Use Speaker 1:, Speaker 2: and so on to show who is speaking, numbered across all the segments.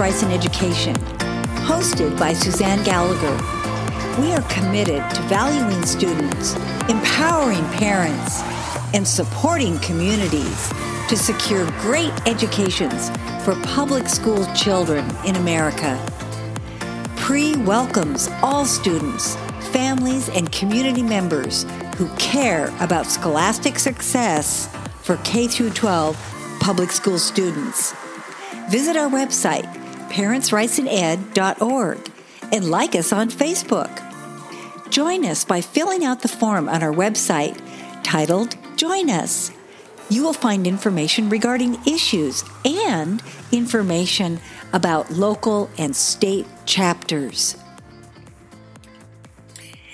Speaker 1: Rights in Education, hosted by Suzanne Gallagher. We are committed to valuing students, empowering parents, and supporting communities to secure great educations for public school children in America. PRE welcomes all students, families, and community members who care about scholastic success for K 12 public school students. Visit our website, parentsrightsined.org, and like us on Facebook. Join us by filling out the form on our website titled Join Us. You will find information regarding issues and information about local and state chapters.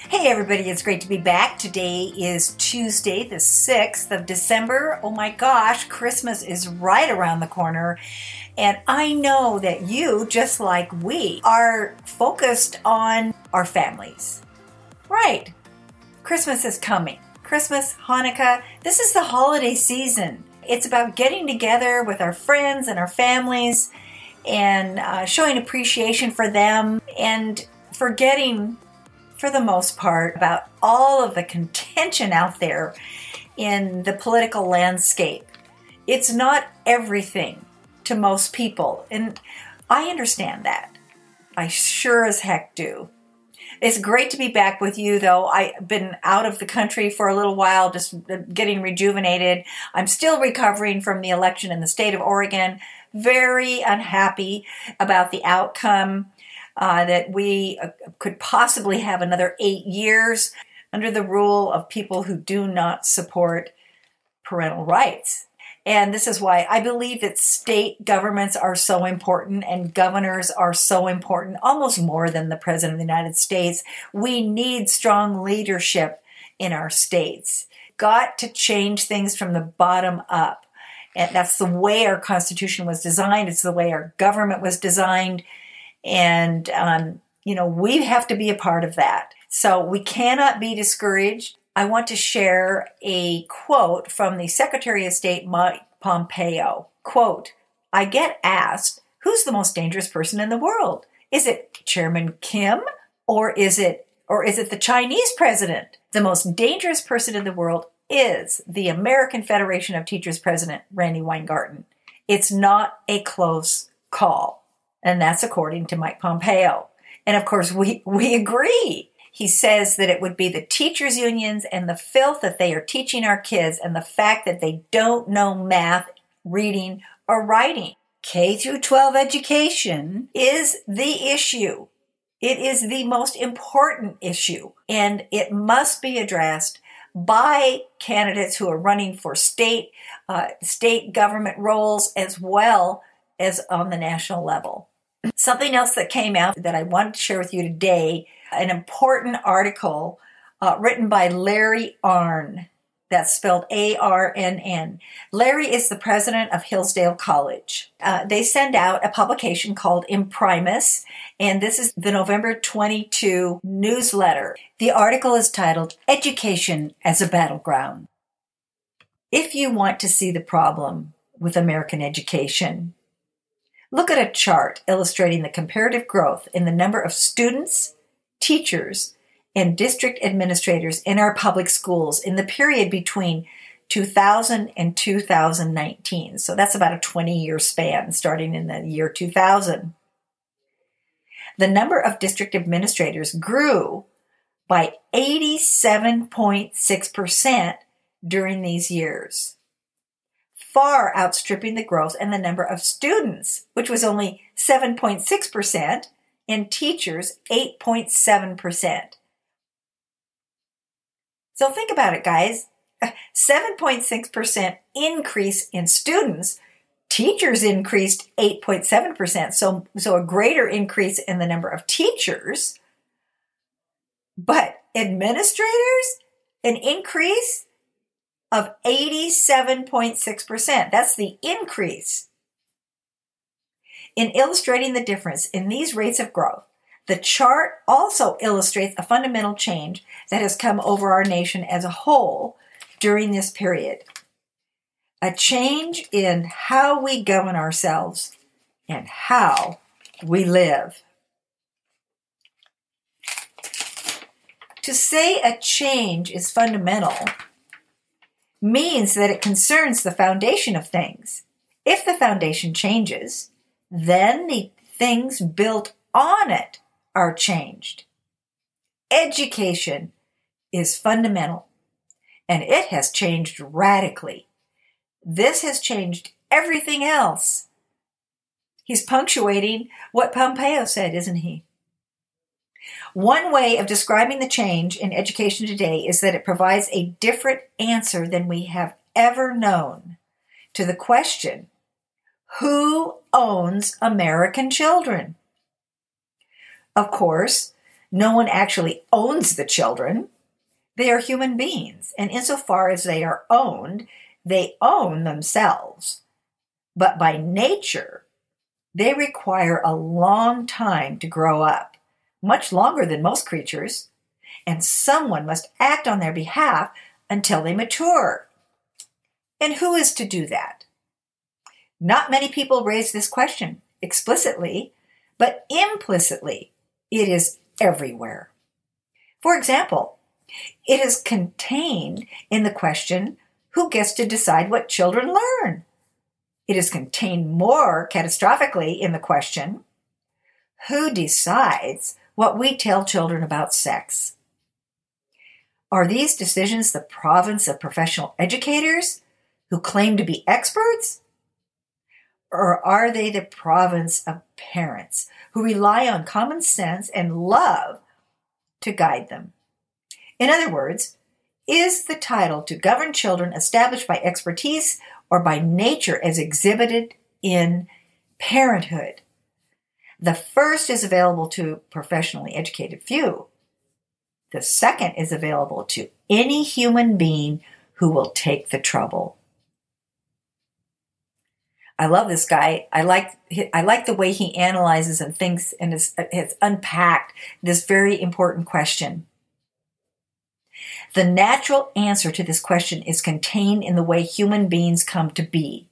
Speaker 1: Hey, everybody, it's great to be back. Today is Tuesday, the 6th of December. Oh my gosh, Christmas is right around the corner. And I know that you, just like we, are focused on our families. Right. Christmas is coming. Christmas, Hanukkah, this is the holiday season. It's about getting together with our friends and our families and uh, showing appreciation for them and forgetting for the most part, about all of the contention out there in the political landscape. It's not everything to most people, and I understand that. I sure as heck do. It's great to be back with you, though. I've been out of the country for a little while, just getting rejuvenated. I'm still recovering from the election in the state of Oregon. Very unhappy about the outcome uh, that we uh, could possibly have another eight years under the rule of people who do not support parental rights. And this is why I believe that state governments are so important and governors are so important, almost more than the President of the United States. We need strong leadership in our states. Got to change things from the bottom up. And that's the way our Constitution was designed. It's the way our government was designed. And, um, you know, we have to be a part of that. So we cannot be discouraged. I want to share a quote from the Secretary of State, Mike Pompeo. Quote, I get asked, who's the most dangerous person in the world? Is it Chairman Kim or is it or is it the Chinese president? The most dangerous person in the world is the American Federation of Teachers president, Randi Weingarten. It's not a close call. And that's according to Mike Pompeo. And of course, we, we agree. He says that it would be the teachers' unions and the filth that they are teaching our kids and the fact that they don't know math, reading, or writing. K through 12 education is the issue. It is the most important issue and it must be addressed by candidates who are running for state uh, state government roles as well as on the national level. Something else that came out that I wanted to share with you today an important article uh, written by Larry Arnn. That's spelled A R N N. Larry is the president of Hillsdale College. Uh, they send out a publication called Imprimis, and this is the November 22 newsletter. The article is titled Education as a Battleground. If you want to see the problem with American education, Look at a chart illustrating the comparative growth in the number of students, teachers, and district administrators in our public schools in the period between 2000 and 2019. So that's about a 20 year span starting in the year 2000. The number of district administrators grew by 87.6% during these years far outstripping the growth in the number of students, which was only 7.6%, and teachers 8.7%. So think about it, guys. 7.6% increase in students, teachers increased 8.7%, so, so a greater increase in the number of teachers. But administrators, an increase of 87.6%. That's the increase. In illustrating the difference in these rates of growth, the chart also illustrates a fundamental change that has come over our nation as a whole during this period. a change in how we govern ourselves and how we live. To say a change is fundamental means that it concerns the foundation of things. If the foundation changes, then the things built on it are changed. Education is fundamental and it has changed radically. This has changed everything else. He's punctuating what Pompeo said, isn't he? One way of describing the change in education today is that it provides a different answer than we have ever known to the question who owns American children? Of course, no one actually owns the children. They are human beings, and insofar as they are owned, they own themselves. But by nature, they require a long time to grow up, much longer than most creatures, and someone must act on their behalf until they mature. And who is to do that? Not many people raise this question explicitly, but implicitly, it is everywhere. For example, it is contained in the question who gets to decide what children learn? It is contained more catastrophically in the question who decides what we tell children about sex? Are these decisions the province of professional educators who claim to be experts? Or are they the province of parents who rely on common sense and love to guide them? In other words, is the title to govern children established by expertise or by nature as exhibited in parenthood? The first is available to professionally educated few. The second is available to any human being who will take the trouble. I love this guy. I like I like the way he analyzes and thinks and has, has unpacked this very important question. The natural answer to this question is contained in the way human beings come to be.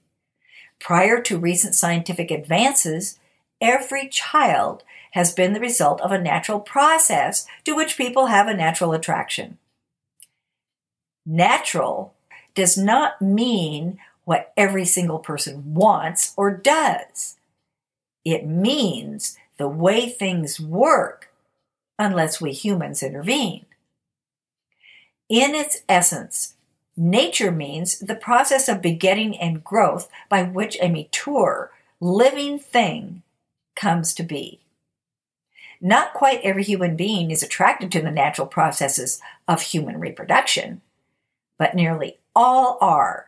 Speaker 1: Prior to recent scientific advances, every child has been the result of a natural process to which people have a natural attraction. Natural does not mean what every single person wants or does. It means the way things work unless we humans intervene. In its essence, nature means the process of begetting and growth by which a mature, living thing comes to be. Not quite every human being is attracted to the natural processes of human reproduction, but nearly all are.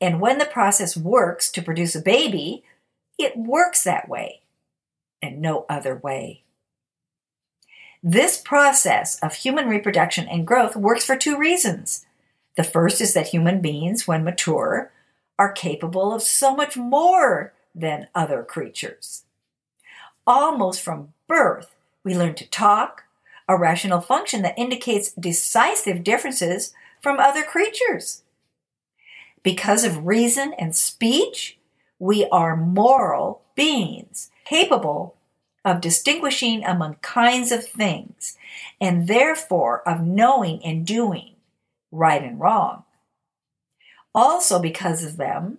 Speaker 1: And when the process works to produce a baby, it works that way and no other way. This process of human reproduction and growth works for two reasons. The first is that human beings, when mature, are capable of so much more than other creatures. Almost from birth, we learn to talk, a rational function that indicates decisive differences from other creatures. Because of reason and speech, we are moral beings, capable of distinguishing among kinds of things, and therefore of knowing and doing right and wrong. Also, because of them,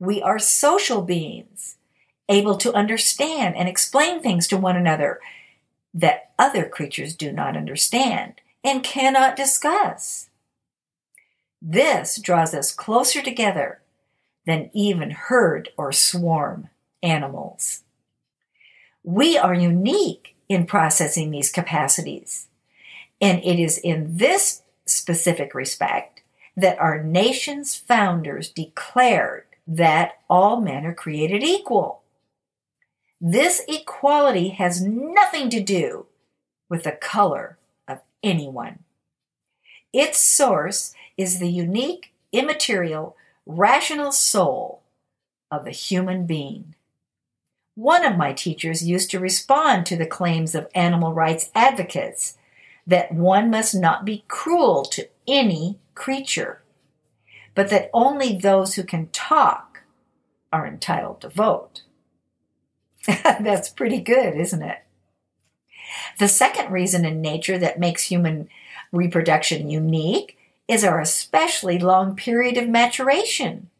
Speaker 1: we are social beings, able to understand and explain things to one another that other creatures do not understand and cannot discuss. This draws us closer together than even herd or swarm animals. We are unique in processing these capacities. And it is in this specific respect that our nation's founders declared that all men are created equal. This equality has nothing to do with the color of anyone. Its source is the unique, immaterial, rational soul of the human being. One of my teachers used to respond to the claims of animal rights advocates that one must not be cruel to any creature. but that only those who can talk are entitled to vote. That's pretty good, isn't it? The second reason in nature that makes human reproduction unique is our especially long period of maturation.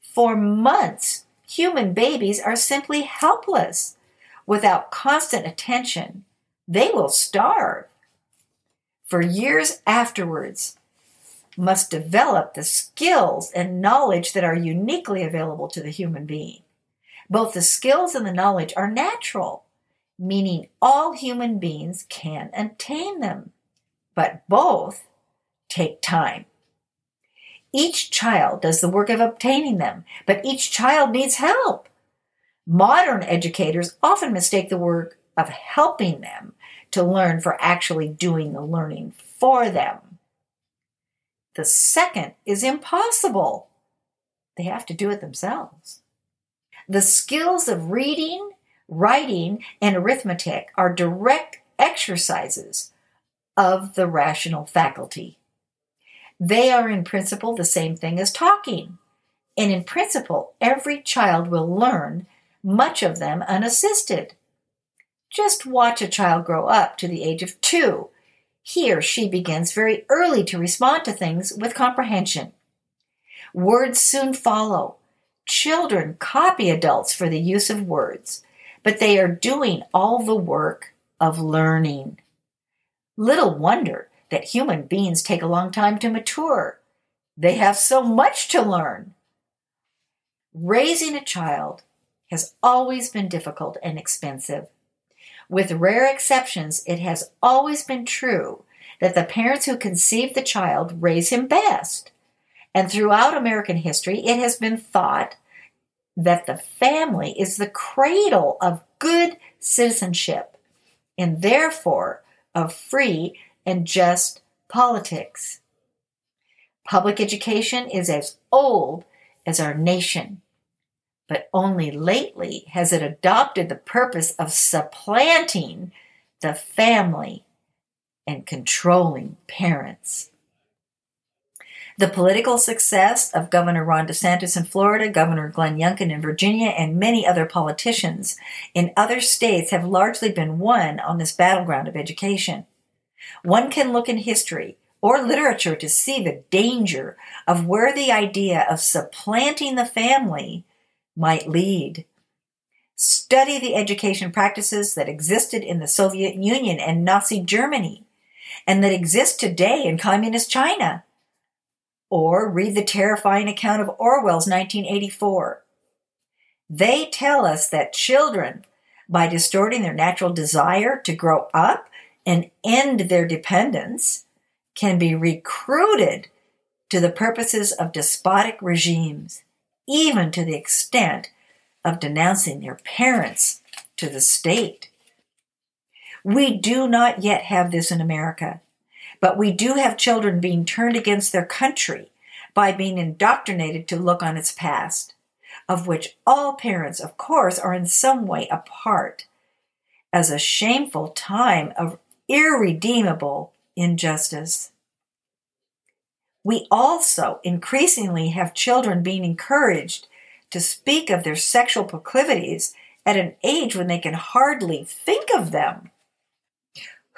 Speaker 1: For months, human babies are simply helpless. Without constant attention, they will starve. For years afterwards, must develop the skills and knowledge that are uniquely available to the human being. Both the skills and the knowledge are natural, meaning all human beings can attain them, but both take time. Each child does the work of obtaining them, but each child needs help. Modern educators often mistake the work of helping them to learn for actually doing the learning for them. The second is impossible. They have to do it themselves. The skills of reading, writing, and arithmetic are direct exercises of the rational faculty. They are in principle the same thing as talking. And in principle, every child will learn, much of them unassisted. Just watch a child grow up to the age of two. He or she begins very early to respond to things with comprehension. Words soon follow. Children copy adults for the use of words, but they are doing all the work of learning. Little wonder that human beings take a long time to mature. They have so much to learn. Raising a child has always been difficult and expensive. With rare exceptions, it has always been true that the parents who conceive the child raise him best. And throughout American history, it has been thought that the family is the cradle of good citizenship and therefore of free and just politics. Public education is as old as our nation, but only lately has it adopted the purpose of supplanting the family and controlling parents. The political success of Governor Ron DeSantis in Florida, Governor Glenn Youngkin in Virginia, and many other politicians in other states have largely been won on this battleground of education. One can look in history or literature to see the danger of where the idea of supplanting the family might lead. Study the education practices that existed in the Soviet Union and Nazi Germany and that exist today in communist China. Or read the terrifying account of Orwell's 1984. They tell us that children, by distorting their natural desire to grow up and end their dependence can be recruited to the purposes of despotic regimes, even to the extent of denouncing their parents to the state. We do not yet have this in America, but we do have children being turned against their country by being indoctrinated to look on its past, of which all parents, of course, are in some way a part, as a shameful time of irredeemable injustice. We also increasingly have children being encouraged to speak of their sexual proclivities at an age when they can hardly think of them.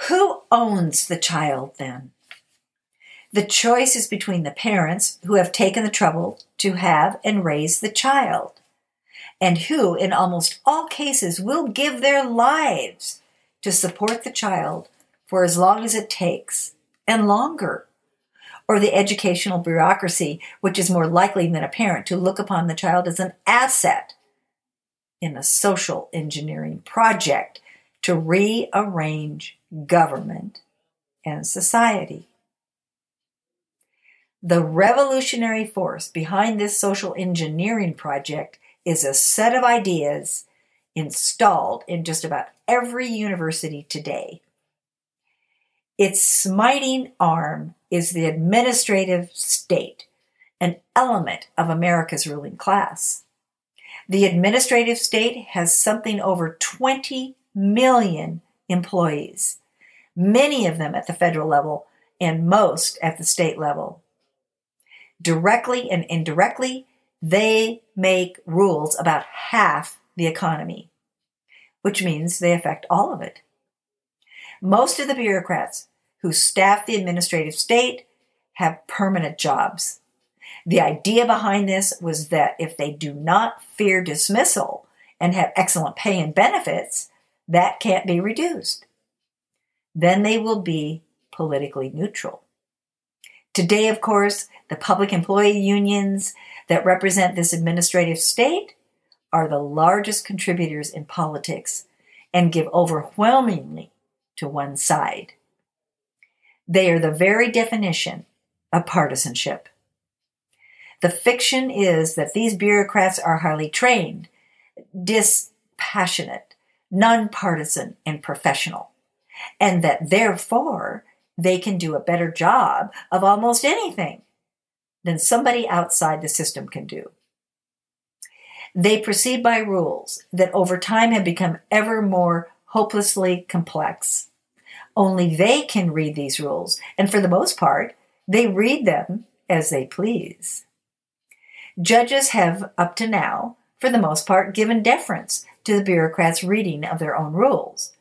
Speaker 1: Who owns the child then? The choice is between the parents who have taken the trouble to have and raise the child, and who, in almost all cases, will give their lives to support the child for as long as it takes and longer. Or the educational bureaucracy, which is more likely than a parent to look upon the child as an asset in a social engineering project to rearrange government and society. The revolutionary force behind this social engineering project is a set of ideas installed in just about every university today its smiting arm is the administrative state, an element of America's ruling class. The administrative state has something over 20 million employees, many of them at the federal level and most at the state level. Directly and indirectly, they make rules about half the economy, which means they affect all of it. Most of the bureaucrats who staff the administrative state have permanent jobs. The idea behind this was that if they do not fear dismissal and have excellent pay and benefits, that can't be reduced. Then they will be politically neutral. Today, of course, the public employee unions that represent this administrative state are the largest contributors in politics and give overwhelmingly to one side. They are the very definition of partisanship. The fiction is that these bureaucrats are highly trained, dispassionate, nonpartisan, and professional, and that therefore they can do a better job of almost anything than somebody outside the system can do. They proceed by rules that over time have become ever more hopelessly complex. Only they can read these rules, and for the most part, they read them as they please. Judges have, up to now, for the most part, given deference to the bureaucrats' reading of their own rules.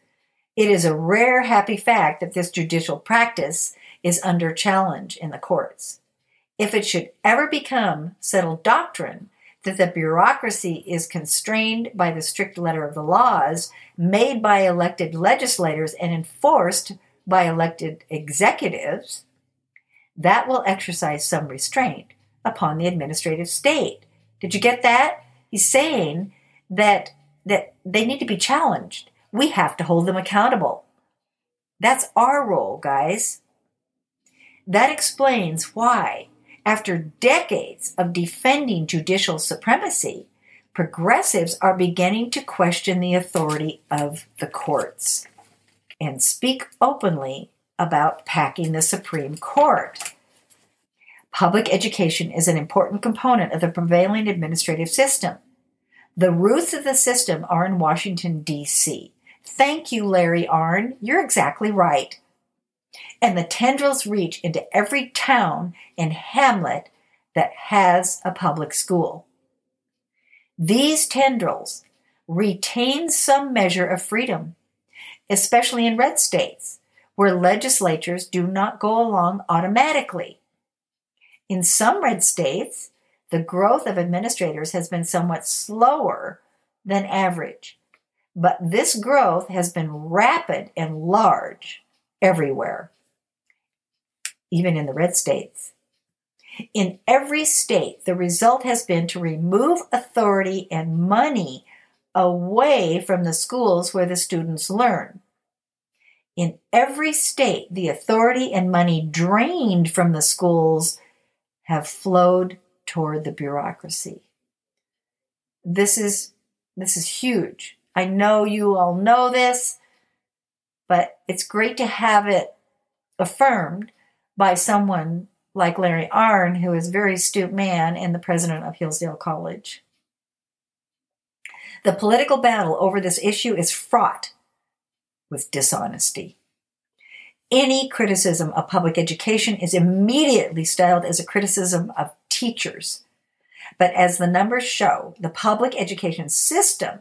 Speaker 1: It is a rare happy fact that this judicial practice is under challenge in the courts. If it should ever become settled doctrine that the bureaucracy is constrained by the strict letter of the laws made by elected legislators and enforced by elected executives, that will exercise some restraint upon the administrative state. Did you get that? He's saying that that they need to be challenged. We have to hold them accountable. That's our role, guys. That explains why after decades of defending judicial supremacy, progressives are beginning to question the authority of the courts and speak openly about packing the Supreme Court. Public education is an important component of the prevailing administrative system. The roots of the system are in Washington, D.C. Thank you, Larry Arnn. You're exactly right and the tendrils reach into every town and hamlet that has a public school. These tendrils retain some measure of freedom, especially in red states, where legislatures do not go along automatically. In some red states, the growth of administrators has been somewhat slower than average, but this growth has been rapid and large everywhere even in the red states. In every state, the result has been to remove authority and money away from the schools where the students learn. In every state, the authority and money drained from the schools have flowed toward the bureaucracy. This is this is huge. I know you all know this, but it's great to have it affirmed by someone like Larry Arnn, who is a very astute man and the president of Hillsdale College. The political battle over this issue is fraught with dishonesty. Any criticism of public education is immediately styled as a criticism of teachers. But as the numbers show, the public education system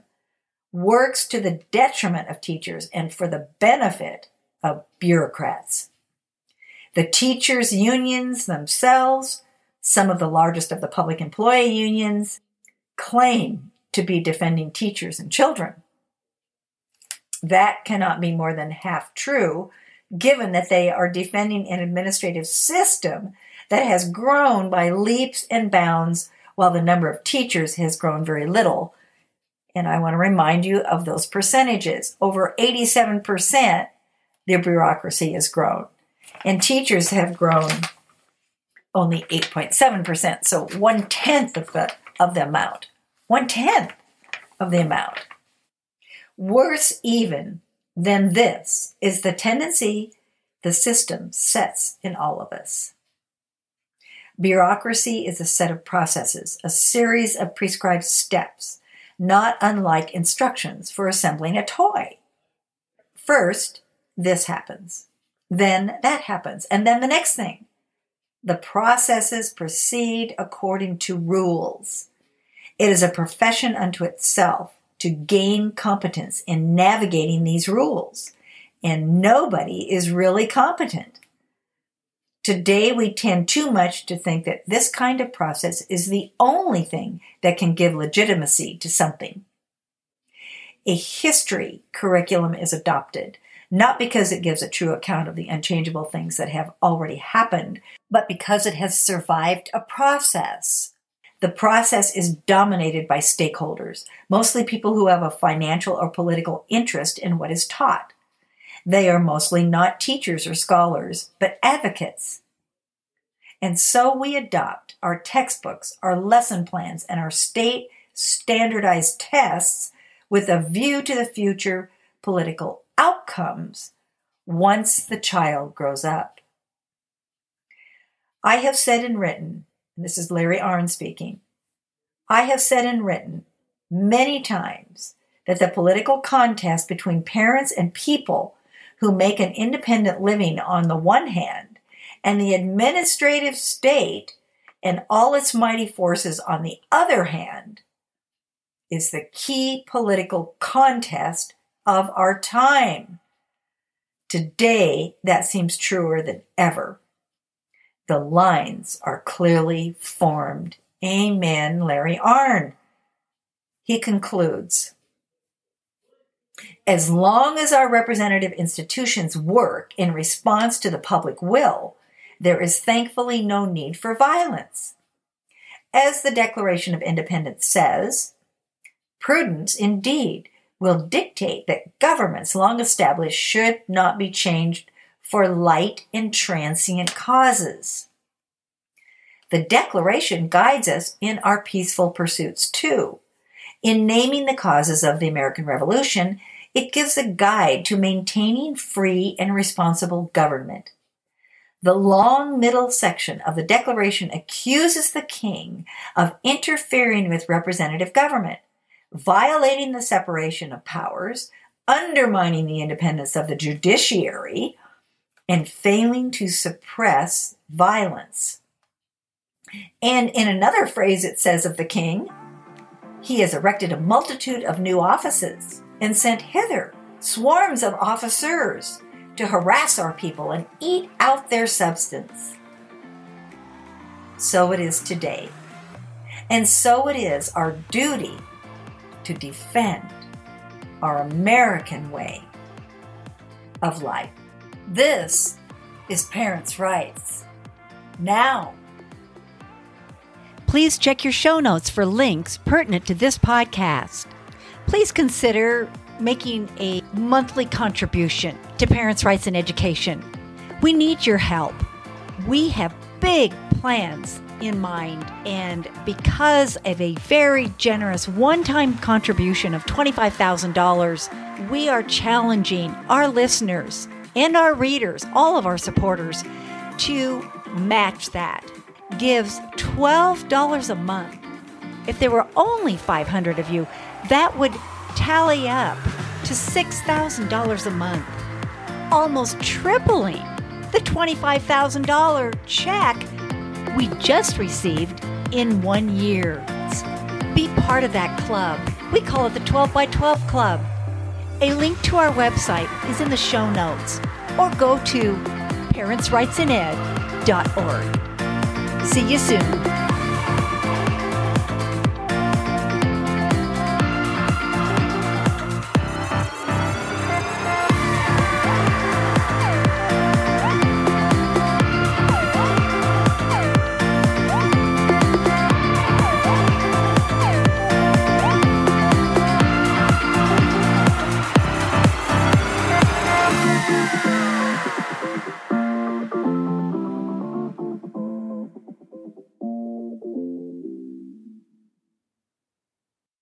Speaker 1: works to the detriment of teachers and for the benefit of bureaucrats. The teachers' unions themselves, some of the largest of the public employee unions, claim to be defending teachers and children. That cannot be more than half true, given that they are defending an administrative system that has grown by leaps and bounds while the number of teachers has grown very little. And I want to remind you of those percentages. Over 87% the bureaucracy has grown and teachers have grown only 8.7%, so one tenth of the of the amount. One tenth of the amount. Worse even than this is the tendency the system sets in all of us. Bureaucracy is a set of processes, a series of prescribed steps, not unlike instructions for assembling a toy. First, this happens. Then that happens. And then the next thing. The processes proceed according to rules. It is a profession unto itself to gain competence in navigating these rules, and nobody is really competent. Today, we tend too much to think that this kind of process is the only thing that can give legitimacy to something. A history curriculum is adopted, not because it gives a true account of the unchangeable things that have already happened, but because it has survived a process. The process is dominated by stakeholders, mostly people who have a financial or political interest in what is taught. They are mostly not teachers or scholars, but advocates. And so we adopt our textbooks, our lesson plans, and our state standardized tests with a view to the future political outcomes once the child grows up. I have said and written, and this is Larry Arnn speaking, I have said and written many times that the political contest between parents and people who make an independent living on the one hand, and the administrative state and all its mighty forces on the other hand, is the key political contest of our time. Today, that seems truer than ever. The lines are clearly formed. Amen, Larry Arnn. He concludes as long as our representative institutions work in response to the public will, there is thankfully no need for violence. As the Declaration of Independence says, prudence indeed will dictate that governments long established should not be changed for light and transient causes. The Declaration guides us in our peaceful pursuits too. In naming the causes of the American Revolution, it gives a guide to maintaining free and responsible government. The long middle section of the Declaration accuses the king of interfering with representative government, violating the separation of powers, undermining the independence of the judiciary, and failing to suppress violence. And in another phrase, it says of the king, he has erected a multitude of new offices and sent hither swarms of officers to harass our people and eat out their substance. So it is today. And so it is our duty to defend our American way of life. This is Parents' Rights. Now,
Speaker 2: please check your show notes for links pertinent to this podcast please consider making a monthly contribution to Parents' Rights in Education. We need your help. We have big plans in mind, and because of a very generous one time contribution of $25,000, we are challenging our listeners and our readers, all of our supporters, to match that. Gives $12 a month. If there were only 500 of you, that would tally up to $6,000 a month, almost tripling the $25,000 check we just received in one year. Be part of that club. We call it the 12 by 12 Club. A link to our website is in the show notes, or go to parentsrightsined.org. See you soon.